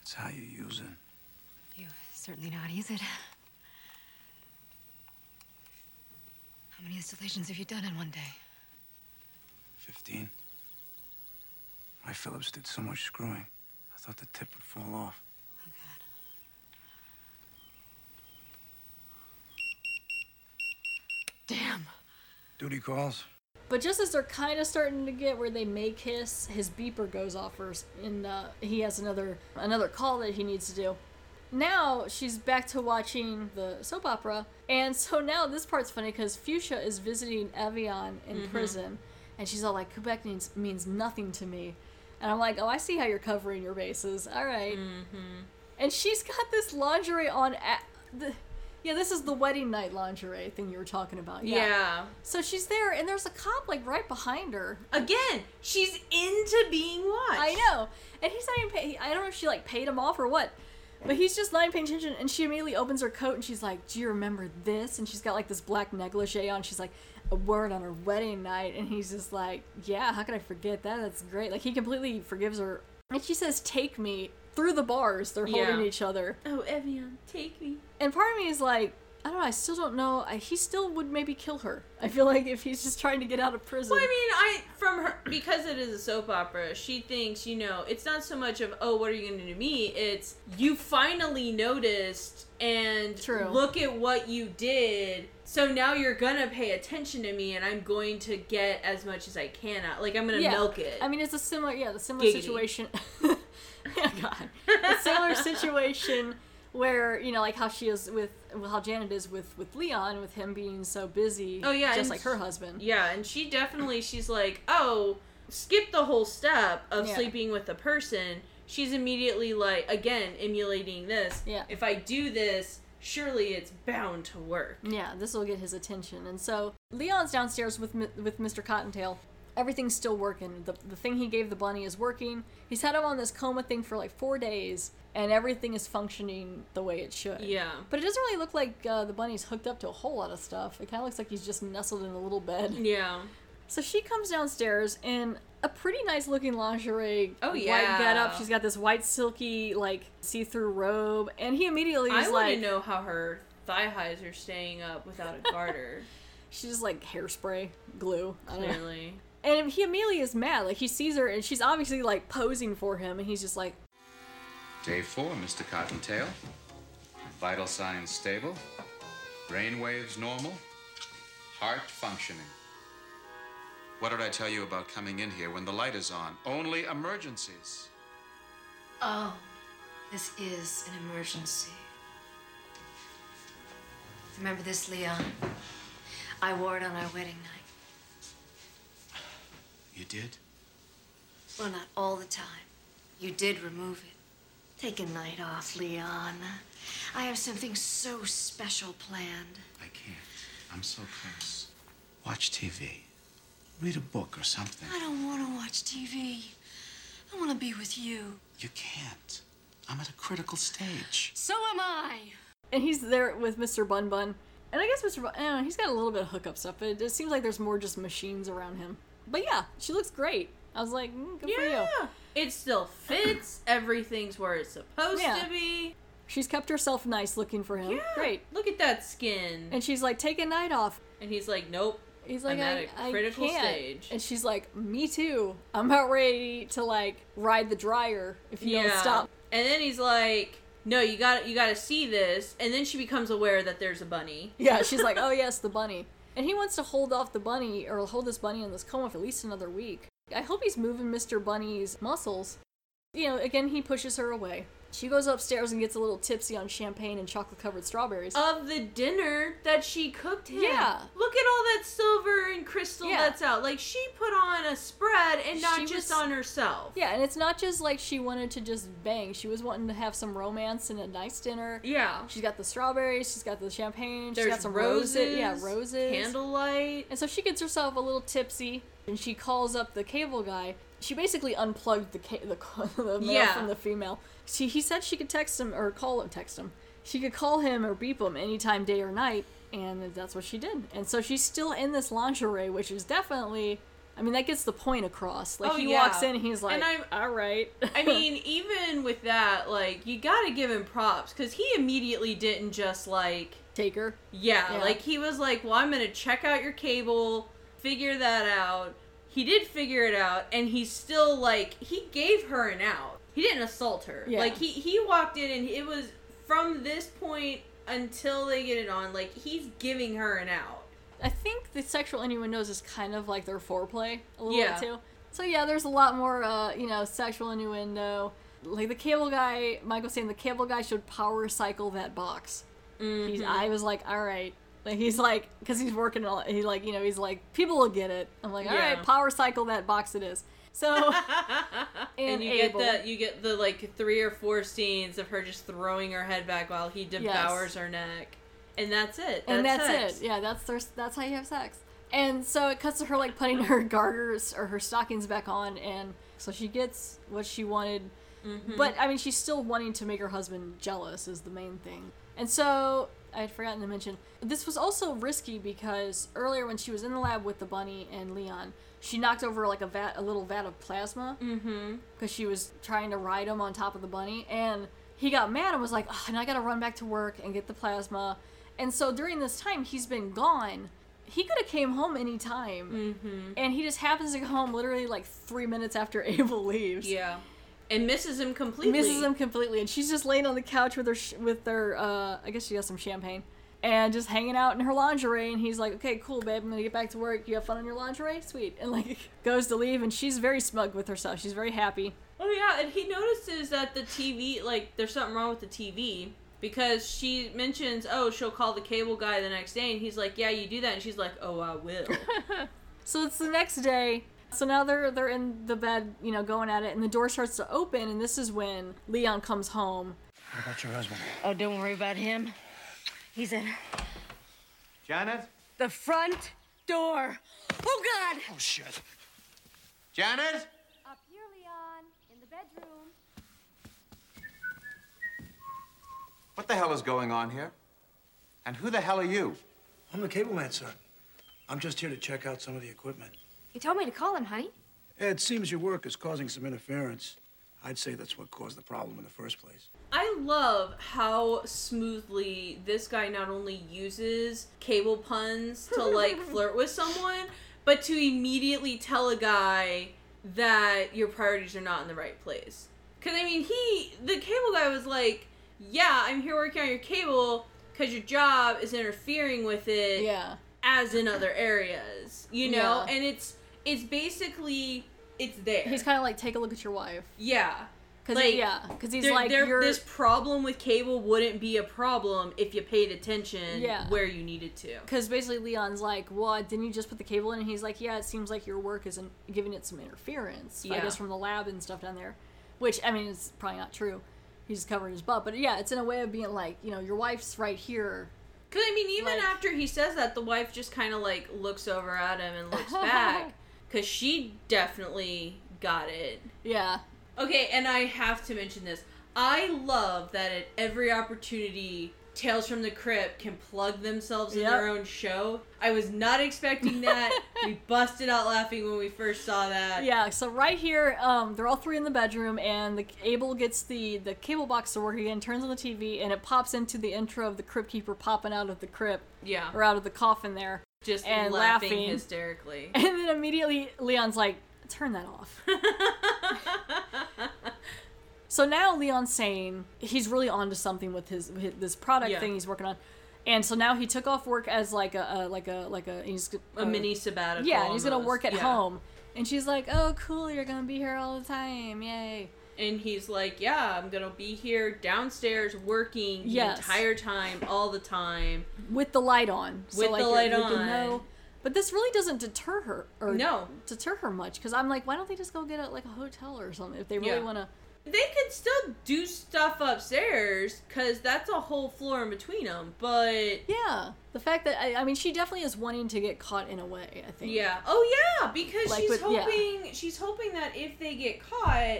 It's how you use it. You certainly know how to use it. How many installations have you done in one day? Fifteen. My Phillips did so much screwing. I thought the tip would fall off. Oh, God. Damn. Duty calls. But just as they're kind of starting to get where they may kiss, his beeper goes off first, and uh, he has another another call that he needs to do. Now she's back to watching the soap opera, and so now this part's funny because Fuchsia is visiting Evian in prison, and she's all like, "Quebec means means nothing to me," and I'm like, "Oh, I see how you're covering your bases. All right." And she's got this lingerie on. At the, yeah, this is the wedding night lingerie thing you were talking about. Yeah. So she's there, and there's a cop like right behind her. Again, she's into being watched. I know, and he's not even. Pay- I don't know if she like paid him off or what, but he's just not even paying attention. And she immediately opens her coat, and she's like, "Do you remember this?" And she's got like this black negligee on. She's like, "A word on her wedding night," and he's just like, "Yeah, how could I forget that? That's great." Like he completely forgives her, and she says, "Take me." Through the bars, they're holding Yeah. each other. Oh, Evian, take me. And part of me is like, I don't know, I still don't know. I, he still would maybe kill her. I feel like if he's just trying to get out of prison. Well, I mean, I from her because it is a soap opera. She thinks, you know, it's not so much of oh, what are you going to do to me? It's you finally noticed and True. look at what you did. So now you're gonna pay attention to me, and I'm going to get as much as I can. out. Like I'm gonna yeah. milk it. I mean, it's a similar, yeah, the similar Giggity. situation. yeah, oh, God. A similar situation where, you know, like how she is with, well, how Janet is with, with Leon, with him being so busy. Oh, yeah, Just like her husband. yeah, and she definitely she's like, oh, skip the whole step of Yeah. sleeping with a person. She's immediately like, again, emulating this. Yeah. If I do this, surely it's bound to work. Yeah, this will get his attention. And so Leon's downstairs with with Mr. Cottontail. Everything's still working. The, the thing he gave the bunny is working. He's had him on this coma thing for like four days, and everything is functioning the way it should. Yeah. But it doesn't really look like uh, the bunny's hooked up to a whole lot of stuff. It kind of looks like he's just nestled in a little bed. Yeah. So she comes downstairs in a pretty nice looking lingerie. Oh, yeah, White yeah. getup. She's got this white silky like see through robe, and he immediately I is want to know how her thigh highs are staying up without a garter. she's just like hairspray glue. I don't know. Clearly. And he immediately is mad. Like he sees her, and she's obviously like posing for him, and he's just like, Day four, Mr. Cottontail. Vital signs stable. Brain waves normal. Heart functioning. What did I tell you about coming in here when the light is on? Only emergencies. Oh, this is an emergency. Remember this, Leon? I wore it on our wedding night. You did? Well, not all the time. You did remove it. Take a night off, Leon. I have something so special planned. I can't. I'm so close. Watch TV. Read a book or something. I don't want to watch TV. I want to be with you. You can't. I'm at a critical stage. So am I. and he's there with Mr. Bun Bun. And I guess Mr. Bun, I don't know, he's got a little bit of hookup stuff, but it, it seems like there's more just machines around him. But yeah, she looks great. I was like, mm, good for you. Yeah. It still fits. Everything's where it's supposed Yeah. to be. She's kept herself nice looking for him. Yeah. Great. Look at that skin. And she's like, take a night off. And he's like, nope. He's like, I'm at I, a critical stage. And she's like, me too. I'm about ready to like ride the dryer if you don't stop. And then he's like, no, you got you got to see this, and then she becomes aware that there's a bunny. Yeah, she's like, oh yes, the bunny. And he wants to hold off the bunny or hold this bunny in this coma for at least another week. I hope he's moving Mr. Bunny's muscles. You know, again, he pushes her away. She goes upstairs and gets a little tipsy on champagne and chocolate covered strawberries. Of the dinner that she cooked him. Yeah. Look at all that silver and crystal Yeah. that's out. Like she put on a spread and not She just was- on herself. yeah, and it's not just like she wanted to just bang. She was wanting to have some romance and a nice dinner. Yeah. She's got the strawberries, she's got the champagne, she's There's got some roses. roses. Yeah, roses. Candlelight. And so she gets herself a little tipsy, and she calls up the cable guy. She basically unplugged the ca- the, the male Yeah. from the female. She he said she could text him or call him, text him. She could call him or beep him anytime, day or night, and that's what she did. And so she's still in this lingerie, which is definitely. I mean, that gets the point across. Like Oh, he yeah. walks in, he's like, And I'm- "All right." I mean, even with that, like, you gotta give him props because he immediately didn't just like take her. Yeah, Yeah. like he was like, "Well, I'm gonna check out your cable, figure that out." He did figure it out, and he's still like he gave her an out. He didn't assault her. Yeah. Like he he walked in, and it was from this point until they get it on. Like he's giving her an out. I think the sexual innuendos is kind of like their foreplay a little Yeah. bit too. So yeah, there's a lot more, uh, you know, sexual innuendo. Like the cable guy, Michael's saying the cable guy should power cycle that box. He's, Mhm. I was like, all right. Like he's like, because he's working on, he like, you know, he's like, people will get it. I'm like, all right, Yeah. power cycle that box it is. So, And, and, you Abel. get the you get the like three or four scenes of her just throwing her head back while he devours her neck, and that's it. and that's sex. it. Yeah, that's their, that's how you have sex. And so it cuts to her like putting her garters or her stockings back on, and so she gets what she wanted. Mhm. But I mean, she's still wanting to make her husband jealous is the main thing. And so I had forgotten to mention this was also risky because earlier when she was in the lab with the bunny and Leon, she knocked over like a vat, a little vat of plasma, Mm-hmm. because she was trying to ride him on top of the bunny, and he got mad and was like, "Oh, now I gotta run back to work and get the plasma." And so during this time, he's been gone. He could have came home anytime, Mm-hmm. and he just happens to go home literally like three minutes after Abel leaves. Yeah, and misses him completely. Misses him completely, and she's just laying on the couch with her sh- with her. Uh, I guess she got some champagne, and just hanging out in her lingerie. And he's like, "Okay, cool, babe. I'm gonna get back to work. You have fun in your lingerie, sweet." And like goes to leave, and she's very smug with herself. She's very happy. Oh yeah, and he notices that the TV, like, there's something wrong with the TV because she mentions, oh, she'll call the cable guy the next day, and he's like, yeah, you do that, and she's like, oh, I will. So it's the next day. So now they're they're in the bed, you know, going at it, and the door starts to open, and this is when Leon comes home. What about your husband? Oh, don't worry about him. He's in Janet? the front door. Oh, God! Oh, shit. Janet? Up here, Leon, in the bedroom. What the hell is going on here? And who the hell are you? I'm the cable man, sir. I'm just here to check out some of the equipment. You told me to call him, honey. It seems your work is causing some interference. I'd say that's what caused the problem in the first place. I love how smoothly this guy not only uses cable puns to like flirt with someone, but to immediately tell a guy that your priorities are not in the right place. Cause I mean, he the cable guy was like, "Yeah, I'm here working on your cable because your job is interfering with it, Yeah. as in other areas, you know." Yeah. And it's it's basically it's there. He's kind of like, take a look at your wife. Yeah. 'Cause he- yeah, 'cause he's there- like, there- this problem with cable wouldn't be a problem if you paid attention Yeah. where you needed to. Because basically Leon's like, well, didn't you just put the cable in? And he's like, yeah, it seems like your work isn't giving it some interference. yeah. I guess from the lab and stuff down there. Which, I mean, it's probably not true. He's just covering his butt. But yeah, it's in a way of being like, you know, your wife's right here. Because, I mean, even Like- after he says that, the wife just kind of, like, looks over at him and looks back. Because she definitely got it. Yeah. Okay, and I have to mention this. I love that at every opportunity, Tales from the Crypt can plug themselves in Yep. their own show. I was not expecting that. we busted out laughing when we first saw that. Yeah, so right here, um, they're all three in the bedroom, and the Abel gets the the cable box to work again, turns on the TV, and it pops into the intro of the Crypt Keeper popping out of the crypt, Yeah. or out of the coffin there, Just and laughing, laughing. hysterically. And then immediately Leon's like, "Turn that off." So now Leon's saying he's really onto something with his, his this product Yeah. thing he's working on. And so now he took off work as like a, a like a like a he's A mini uh, sabbatical Yeah, and he's gonna almost. work at Yeah. home. And she's like, "Oh, cool! You're gonna be here all the time! Yay!" And he's like, "Yeah, I'm gonna be here downstairs working the entire time, all the time." with the light on. With like, the light on. know- But this really doesn't deter her, or No. deter her much. Because I'm like, why don't they just go get a, like a hotel or something if they really Yeah. want to? They could still do stuff upstairs because that's a whole floor in between them. But Yeah, the fact that I, I mean, she definitely is wanting to get caught in a way. I think. yeah, oh yeah, because Like she's with- yeah. hoping she's hoping that if they get caught,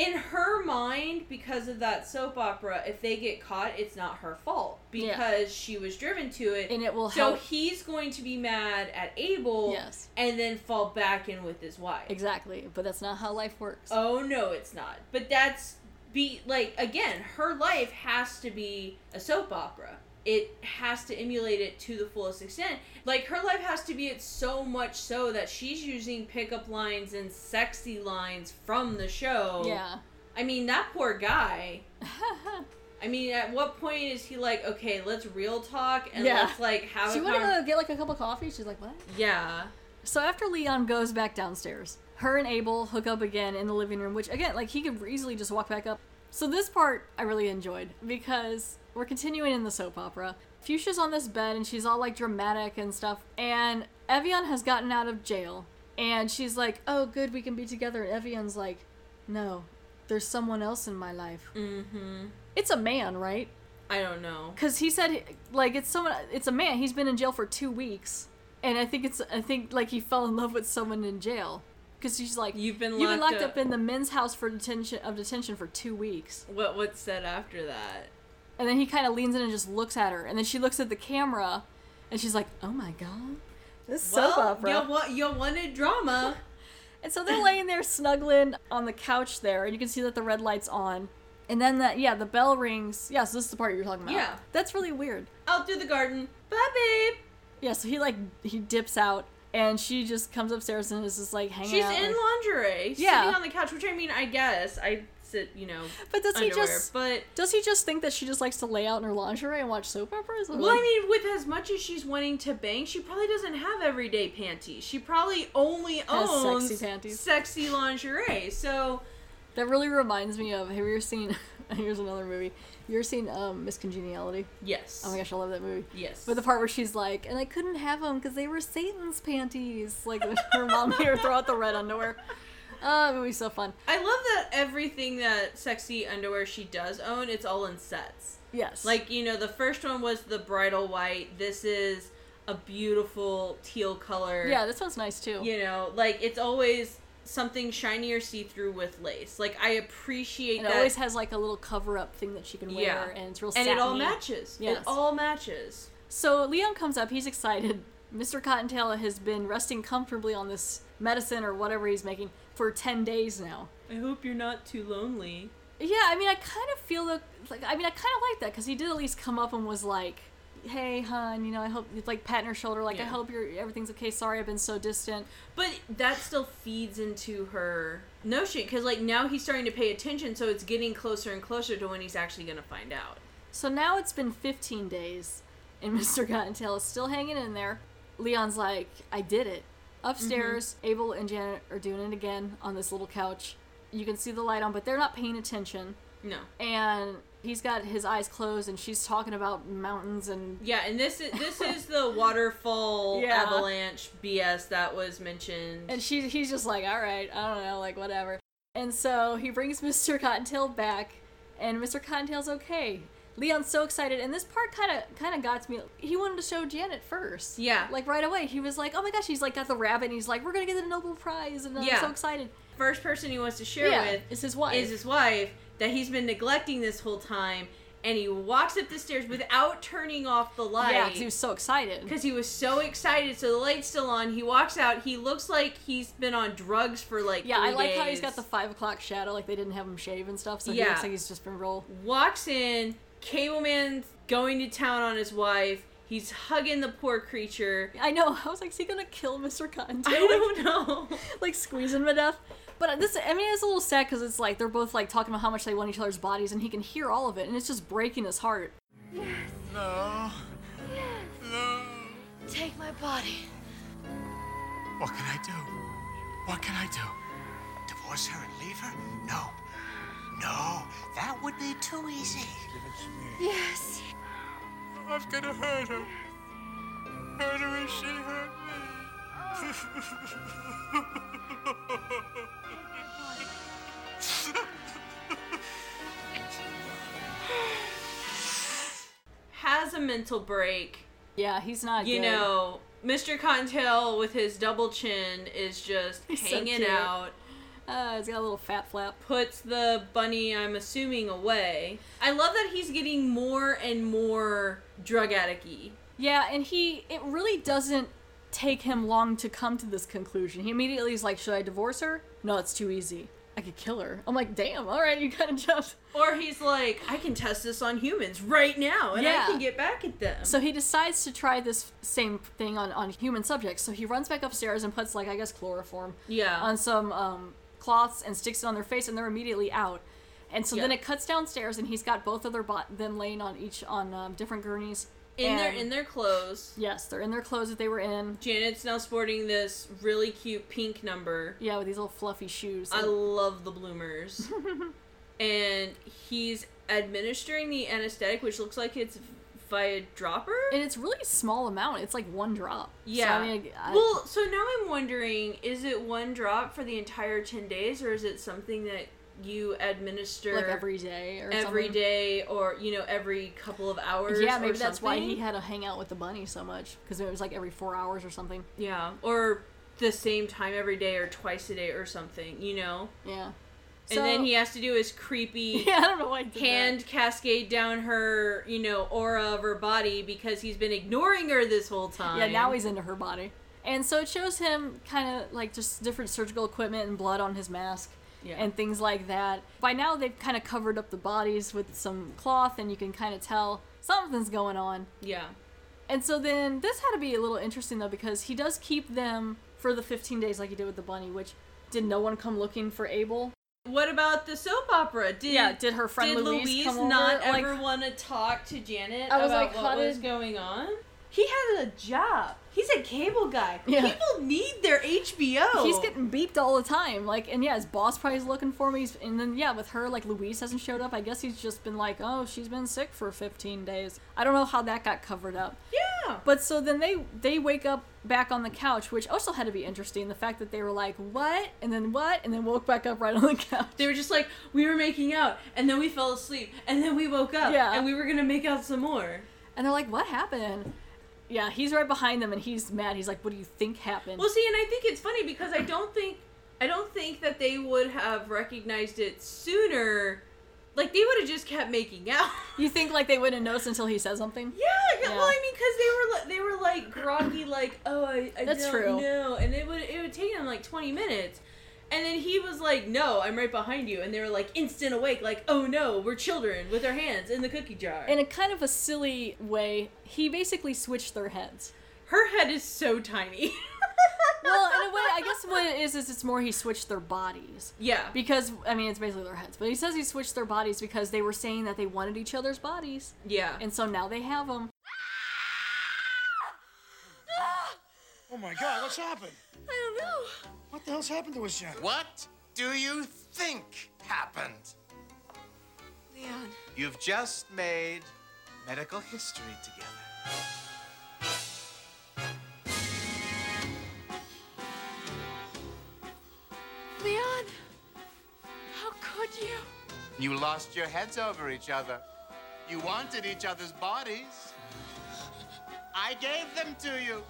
in her mind, because of that soap opera, if they get caught, it's not her fault Yeah. because she was driven to it, And it will So help- he's going to be mad at Abel, Yes. and then fall back in with his wife. Exactly, but that's not how life works. Oh no, it's not. But that's be like again, her life has to be a soap opera. It has to emulate it to the fullest extent. Like her life has to be it so much so that she's using pickup lines and sexy lines from the show. Yeah. I mean, that poor guy. I mean, at what point is he like, okay, let's real talk and Yeah. let's like have So a you want con- to get like a cup of coffee? She's like, what? Yeah. So after Leon goes back downstairs, her and Abel hook up again in the living room, which again, like he could easily just walk back up. So this part I really enjoyed because we're continuing in the soap opera. Fuchsia's on this bed and she's all like dramatic and stuff, and Evian has gotten out of jail, and she's like, "Oh, good, we can be together." And Evian's like, "No, there's someone else in my life." Mm-hmm. It's a man, right? I don't know. Because he said, like, it's someone. It's a man. He's been in jail for two weeks, and I think it's. I think like he fell in love with someone in jail. Because she's like, You've been you've been locked locked up." up in the men's house for detention of detention for two weeks. What what's said after that? And then he kind of leans in and just looks at her, and then she looks at the camera, and she's like, "Oh my god, this soap well, opera." You, wa- you wanted drama. And so they're laying there snuggling on the couch there, and you can see that the red light's on. And then that, yeah, the bell rings. Yeah, so this is the part you're talking about. Yeah. That's really weird. Out through the garden. Bye, babe. Yeah, so he like he dips out, and she just comes upstairs and is just like hanging She's out. in like- lingerie, Yeah. sitting on the couch, which I mean, I guess I sit, you know. But does he just? But does he just think that she just likes to lay out in her lingerie and watch soap operas? Well, I mean, with as much as she's wanting to bang, she probably doesn't have everyday panties. She probably only owns sexy panties. sexy lingerie. So that really reminds me of. Have you ever seen? here's another movie. You ever seen um, Miss Congeniality? yes, Oh my gosh, I love that movie. yes. But the part where she's like, and I couldn't have them because they were Satan's panties. Like her mom made her throw out the red underwear. Oh, it would be so fun. I love that everything that sexy underwear she does own, it's all in sets. Yes. Like, you know, the first one was the bridal white. This is a beautiful teal color. yeah, this one's nice too. You know, like it's always something shiny or see through with lace. Like I appreciate And that. it always has like a little cover up thing that she can wear, yeah, and it's real. and it all matches. Yes. It all matches. So Leon comes up. He's excited. Mr. Cottontail has been resting comfortably on this medicine or whatever he's making for ten days now. I hope you're not too lonely. Yeah, I mean, I kind of feel that. Like, I mean, I kind of like that because he did at least come up and was like, "Hey, hon, you know, I hope it's like patting her shoulder, like I hope you're everything's okay. Sorry, I've been so distant." But that still feeds into her notion because, like, now he's starting to pay attention, so it's getting closer and closer to when he's actually going to find out. So now it's been 15 days, and Mr. Cottontail is still hanging in there. Leon's like, I did it. Upstairs, mm-hmm. Abel and Janet are doing it again on this little couch. You can see the light on, but they're not paying attention. No. And he's got his eyes closed, and she's talking about mountains and. Yeah, and this is this is the waterfall Yeah. avalanche BS that was mentioned. And she, he's just like, all right, I don't know, like, whatever. And so he brings Mr. Cottontail back, and Mr. Cottontail's okay. Leon's so excited, and this part kind of kind of got to me. He wanted to show Janet first. Yeah. Like right away, he was like, "Oh my gosh!" He's like got the rabbit, and he's like, "We're gonna get the Nobel Prize," and I'm Yeah. so excited. First person he wants to share Yeah, with is his wife. Is his wife that he's been neglecting this whole time, and he walks up the stairs without turning off the light. Yeah, he was so excited. Because he was so excited, so the light's still on. He walks out. He looks like he's been on drugs for like Yeah, I like how he's got the five o'clock shadow, like they didn't have him shave and stuff, so he looks like he's just been roll. walks in. Cable Man's going to town on his wife. He's hugging the poor creature. I know. I was like, is he gonna kill Mr. Cottontail? I don't know. like squeeze him to death. But this, I mean, it's a little sad because it's like they're both like talking about how much they want each other's bodies, and he can hear all of it, and it's just breaking his heart. Yes. No. Yes. No. Take my body. What can I do? What can I do? Divorce her and leave her? No. No. That would be too easy. Give it to me. Yes. I'm gonna hurt her. Hurt her as she hurt me. Has a mental break. Yeah, he's not. You good. know, Mr. Cottontail with his double chin is just He's hanging cute. out. Uh, he's got a little fat flap. Puts the bunny, I'm assuming, away. I love that he's getting more and more drug addict-y. Yeah, and he it really doesn't take him long to come to this conclusion. He immediately is like, "Should I divorce her? No, it's too easy. I could kill her." I'm like, "Damn, all right, you kind of jumped." Or he's like, I can test this on humans right now, and Yeah. I can get back at them. So he decides to try this same thing on on human subjects. So he runs back upstairs and puts like I guess chloroform Yeah. on some um, cloths and sticks it on their face, and they're immediately out. And so then it cuts downstairs, and he's got both of their bot them laying on each on um, different gurneys. in their in their clothes. Yes, they're in their clothes that they were in. Janet's now sporting this really cute pink number. Yeah, with these little fluffy shoes. I love the bloomers. and he's administering the anesthetic, which looks like it's via dropper. and it's really small amount. It's like one drop. So, Yeah. I mean, I- well, so now I'm wondering: is it one drop for the entire ten days, or is it something that you administer like every day or every day, or you know, every couple of hours? Yeah, maybe that's why he had to hang out with the bunny so much because it was like every four hours or something. Yeah, or the same time every day, or twice a day, or something. You know. Yeah. And then he has to do his creepy Yeah, I don't know why hand cascade down her, you know, aura of her body because he's been ignoring her this whole time. Yeah, now he's into her body. And so it shows him kind of like just different surgical equipment and blood on his mask Yeah. and things like that. By now, they've kind of covered up the bodies with some cloth, and you can kind of tell something's going on. Yeah. And so then this had to be a little interesting though because he does keep them for the 15 days like he did with the bunny, which did no one come looking for Abel? What about the soap opera? Did Yeah, did her friend did Louise Louise come over? not Like- ever want to talk to Janet I was about like, what was going on? He has a job. He's a cable guy. Yeah. People need their HBO. He's getting beeped all the time. Like, and yeah, his boss probably is looking for me. He's, and then yeah, with her, like Louise hasn't showed up. I guess he's just been like, oh, she's been sick for 15 days. I don't know how that got covered up. Yeah. But so then they they wake up back on the couch, which also had to be interesting. The fact that they were like, what, and then what, and then woke back up right on the couch. They were just like, we were making out, and then we fell asleep, and then we woke up, Yeah. and we were gonna make out some more. And they're like, what happened? Yeah, he's right behind them, and he's mad. He's like, what do you think happened? Well, see, and I think it's funny because I don't think I don't think that they would have recognized it sooner. Like they would have just kept making out. you think like they wouldn't notice until he says something? Yeah, yeah. well, I mean, because they were they were like groggy, like oh, I, I That's don't true. know, and it would it would take them like twenty minutes, and then he was like, no, I'm right behind you, and they were like instant awake, like oh no, we're children with our hands in the cookie jar. In a kind of a silly way, he basically switched their heads. Her head is so tiny. well, in a way, I guess what it is is it's more he switched their bodies. Yeah. Because I mean, it's basically their heads, but he says he switched their bodies because they were saying that they wanted each other's bodies. Yeah. And so now they have them. Oh my god, what's happened? I don't know. What the hell's happened to us, Jen? What do you think happened? Leon. You've just made medical history together. Leon. How could you? You lost your heads over each other. You wanted each other's bodies. I gave them to you.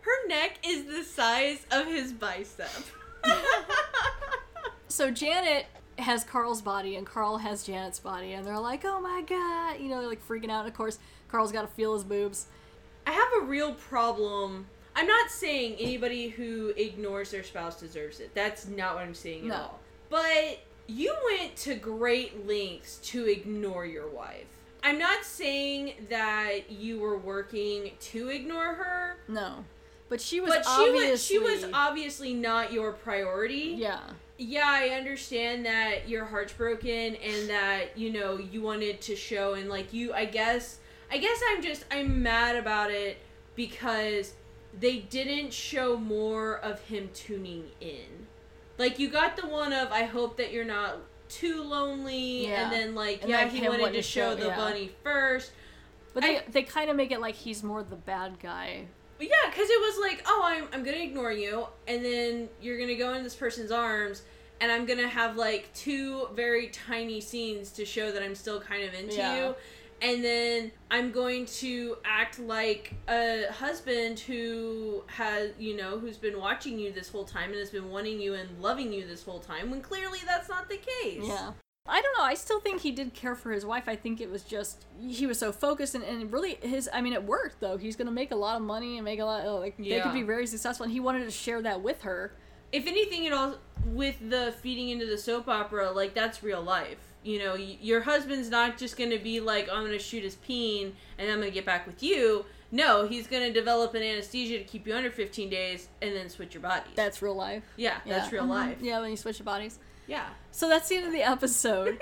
Her neck is the size of his bicep. So Janet has Carl's body and Carl has Janet's body, and they're like, "Oh my god!" You know, they're like freaking out. And of course, Carl's got to feel his boobs. I have a real problem. I'm not saying anybody who ignores their spouse deserves it. That's not what I'm saying No. at all. But you went to great lengths to ignore your wife. I'm not saying that you were working to ignore her, No, but she was but she obviously was she was obviously not your priority. yeah. Yeah, I understand that your heart's broken and that you know you wanted to show and like you I guess I guess I'm just I'm mad about it because they didn't show more of him tuning in. Like you got the one of I hope that you're not too lonely Yeah. and then like And yeah he wanted to to show show- the yeah. bunny first. But I- they they kind of make it like he's more the bad guy. Yeah, because it was like, oh, I'm, I'm gonna ignore you, and then you're gonna go in this person's arms, and I'm gonna have like two very tiny scenes to show that I'm still kind of into Yeah. you, and then I'm going to act like a husband who has, you know, who's been watching you this whole time and has been wanting you and loving you this whole time, when clearly that's not the case. Yeah. I don't know. I still think he did care for his wife. I think it was just he was so focused and, and really his. I mean, it worked though. He's gonna make a lot of money and make a lot. Like they could be very successful, and he wanted to share that with her. if anything at all with the feeding into the soap opera like that's real life you know y- your husband's not just gonna be like i'm gonna shoot his peen and i'm gonna get back with you no he's gonna develop an anesthesia to keep you under 15 days and then switch your bodies That's real life. yeah that's real Mhm. life Yeah, when you switch your bodies. yeah So that's the end of the episode.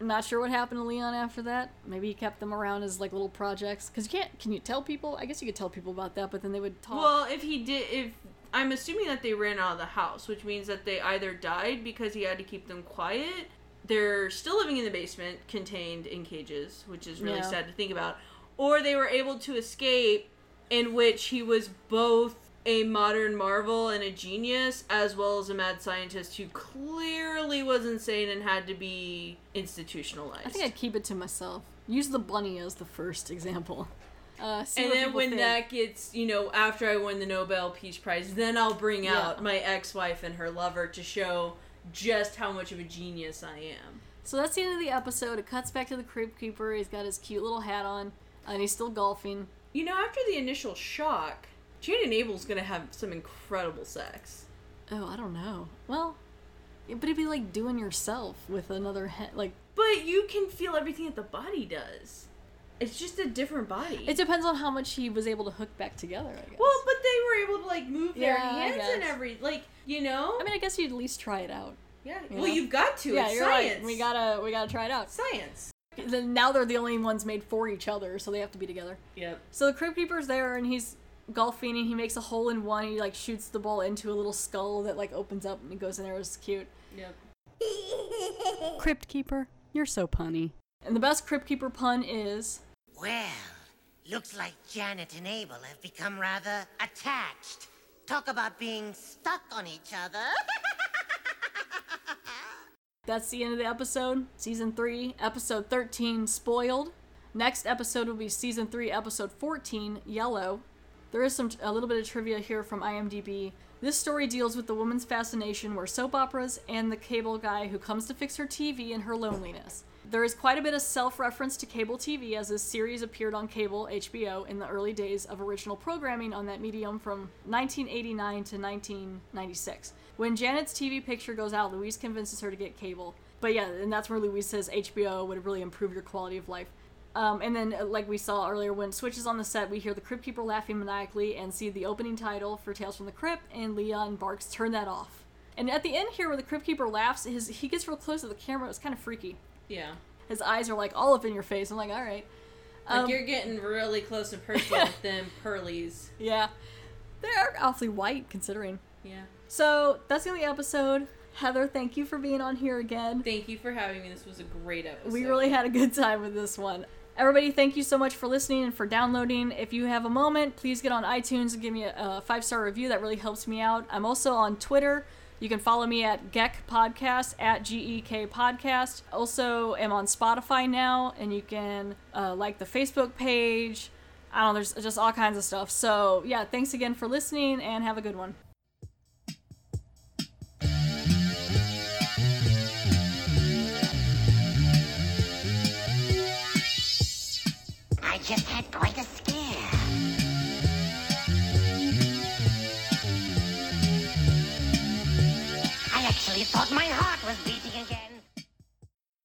I'm not sure what happened to Leon after that. Maybe he kept them around as like little projects. Cause you can't. Can you tell people? I guess you could tell people about that, but then they would talk. well if he did if i'm assuming that they ran out of the house which means that they either died because he had to keep them quiet they're still living in the basement contained in cages which is really Yeah. sad to think about or they were able to escape in which he was both a modern marvel and a genius as well as a mad scientist who clearly was insane and had to be institutionalized I think I'd keep it to myself. Use the bunny as the first example. Uh, and then when think. that gets, you know, after I win the Nobel Peace Prize, then I'll bring Yeah. out my ex-wife and her lover to show just how much of a genius I am. So that's the end of the episode. It cuts back to the Crypt Keeper. He's got his cute little hat on, and he's still golfing. You know, after the initial shock, Jane and Abel's gonna have some incredible sex. Oh, I don't know. Well, but it'd be like doing yourself with another head. Like But you can feel everything that the body does. It's just a different body. it depends on how much he was able to hook back together. I guess. well, but they were able to like move their Yeah, hands and guess. every like you know. I mean, I guess you'd at least try it out. yeah. you Well, know? you've got to. yeah, it's you're science. right. We gotta we gotta try it out. science. Then now they're the only ones made for each other, so they have to be together. Yep. So the Crypt Keeper's there, and he's golfing, and he makes a hole in one. He like shoots the ball into a little skull that like opens up, and it goes in there. It's cute. Yep. Crypt Keeper, you're so punny. And the best Crypt Keeper pun is Well, looks like Janet and Abel have become rather attached. Talk about being stuck on each other. That's the end of the episode. Season 3, episode 13, Spoiled. Next episode will be season 3, episode 14, Yellow. There is some a little bit of trivia here from IMDb. This story deals with the woman's fascination where soap operas and the cable guy who comes to fix her TV and her loneliness. There is quite a bit of self-reference to cable TV as this series appeared on cable HBO in the early days of original programming on that medium from 1989 to 1996. When Janet's TV picture goes out, Louise convinces her to get cable. But yeah, and that's where Louise says HBO would really improve your quality of life. Um, and then, uh, like we saw earlier, when it switches on the set, we hear the Crypt Keeper laughing maniacally and see the opening title for Tales from the Crypt, and Leon barks, "Turn that off." And at the end here, where the Crypt Keeper laughs, his he gets real close to the camera. It's kind of freaky. Yeah. His eyes are like all up in your face. I'm like, all right. Like Um, you're getting really close and personal with them pearlies. Yeah, they're awfully white considering. Yeah. So that's the only episode. Heather, thank you for being on here again. Thank you for having me. This was a great episode. We really had a good time with this one. Everybody, thank you so much for listening and for downloading. If you have a moment, please get on iTunes and give me a, a five star review. That really helps me out. I'm also on Twitter. You can follow me at Geck Podcast at G E K Podcast. Also, am on Spotify now, and you can uh, like the Facebook page. I don't know. There's just all kinds of stuff. So yeah, thanks again for listening, and have a good one. I just had quite a scare. thought my heart was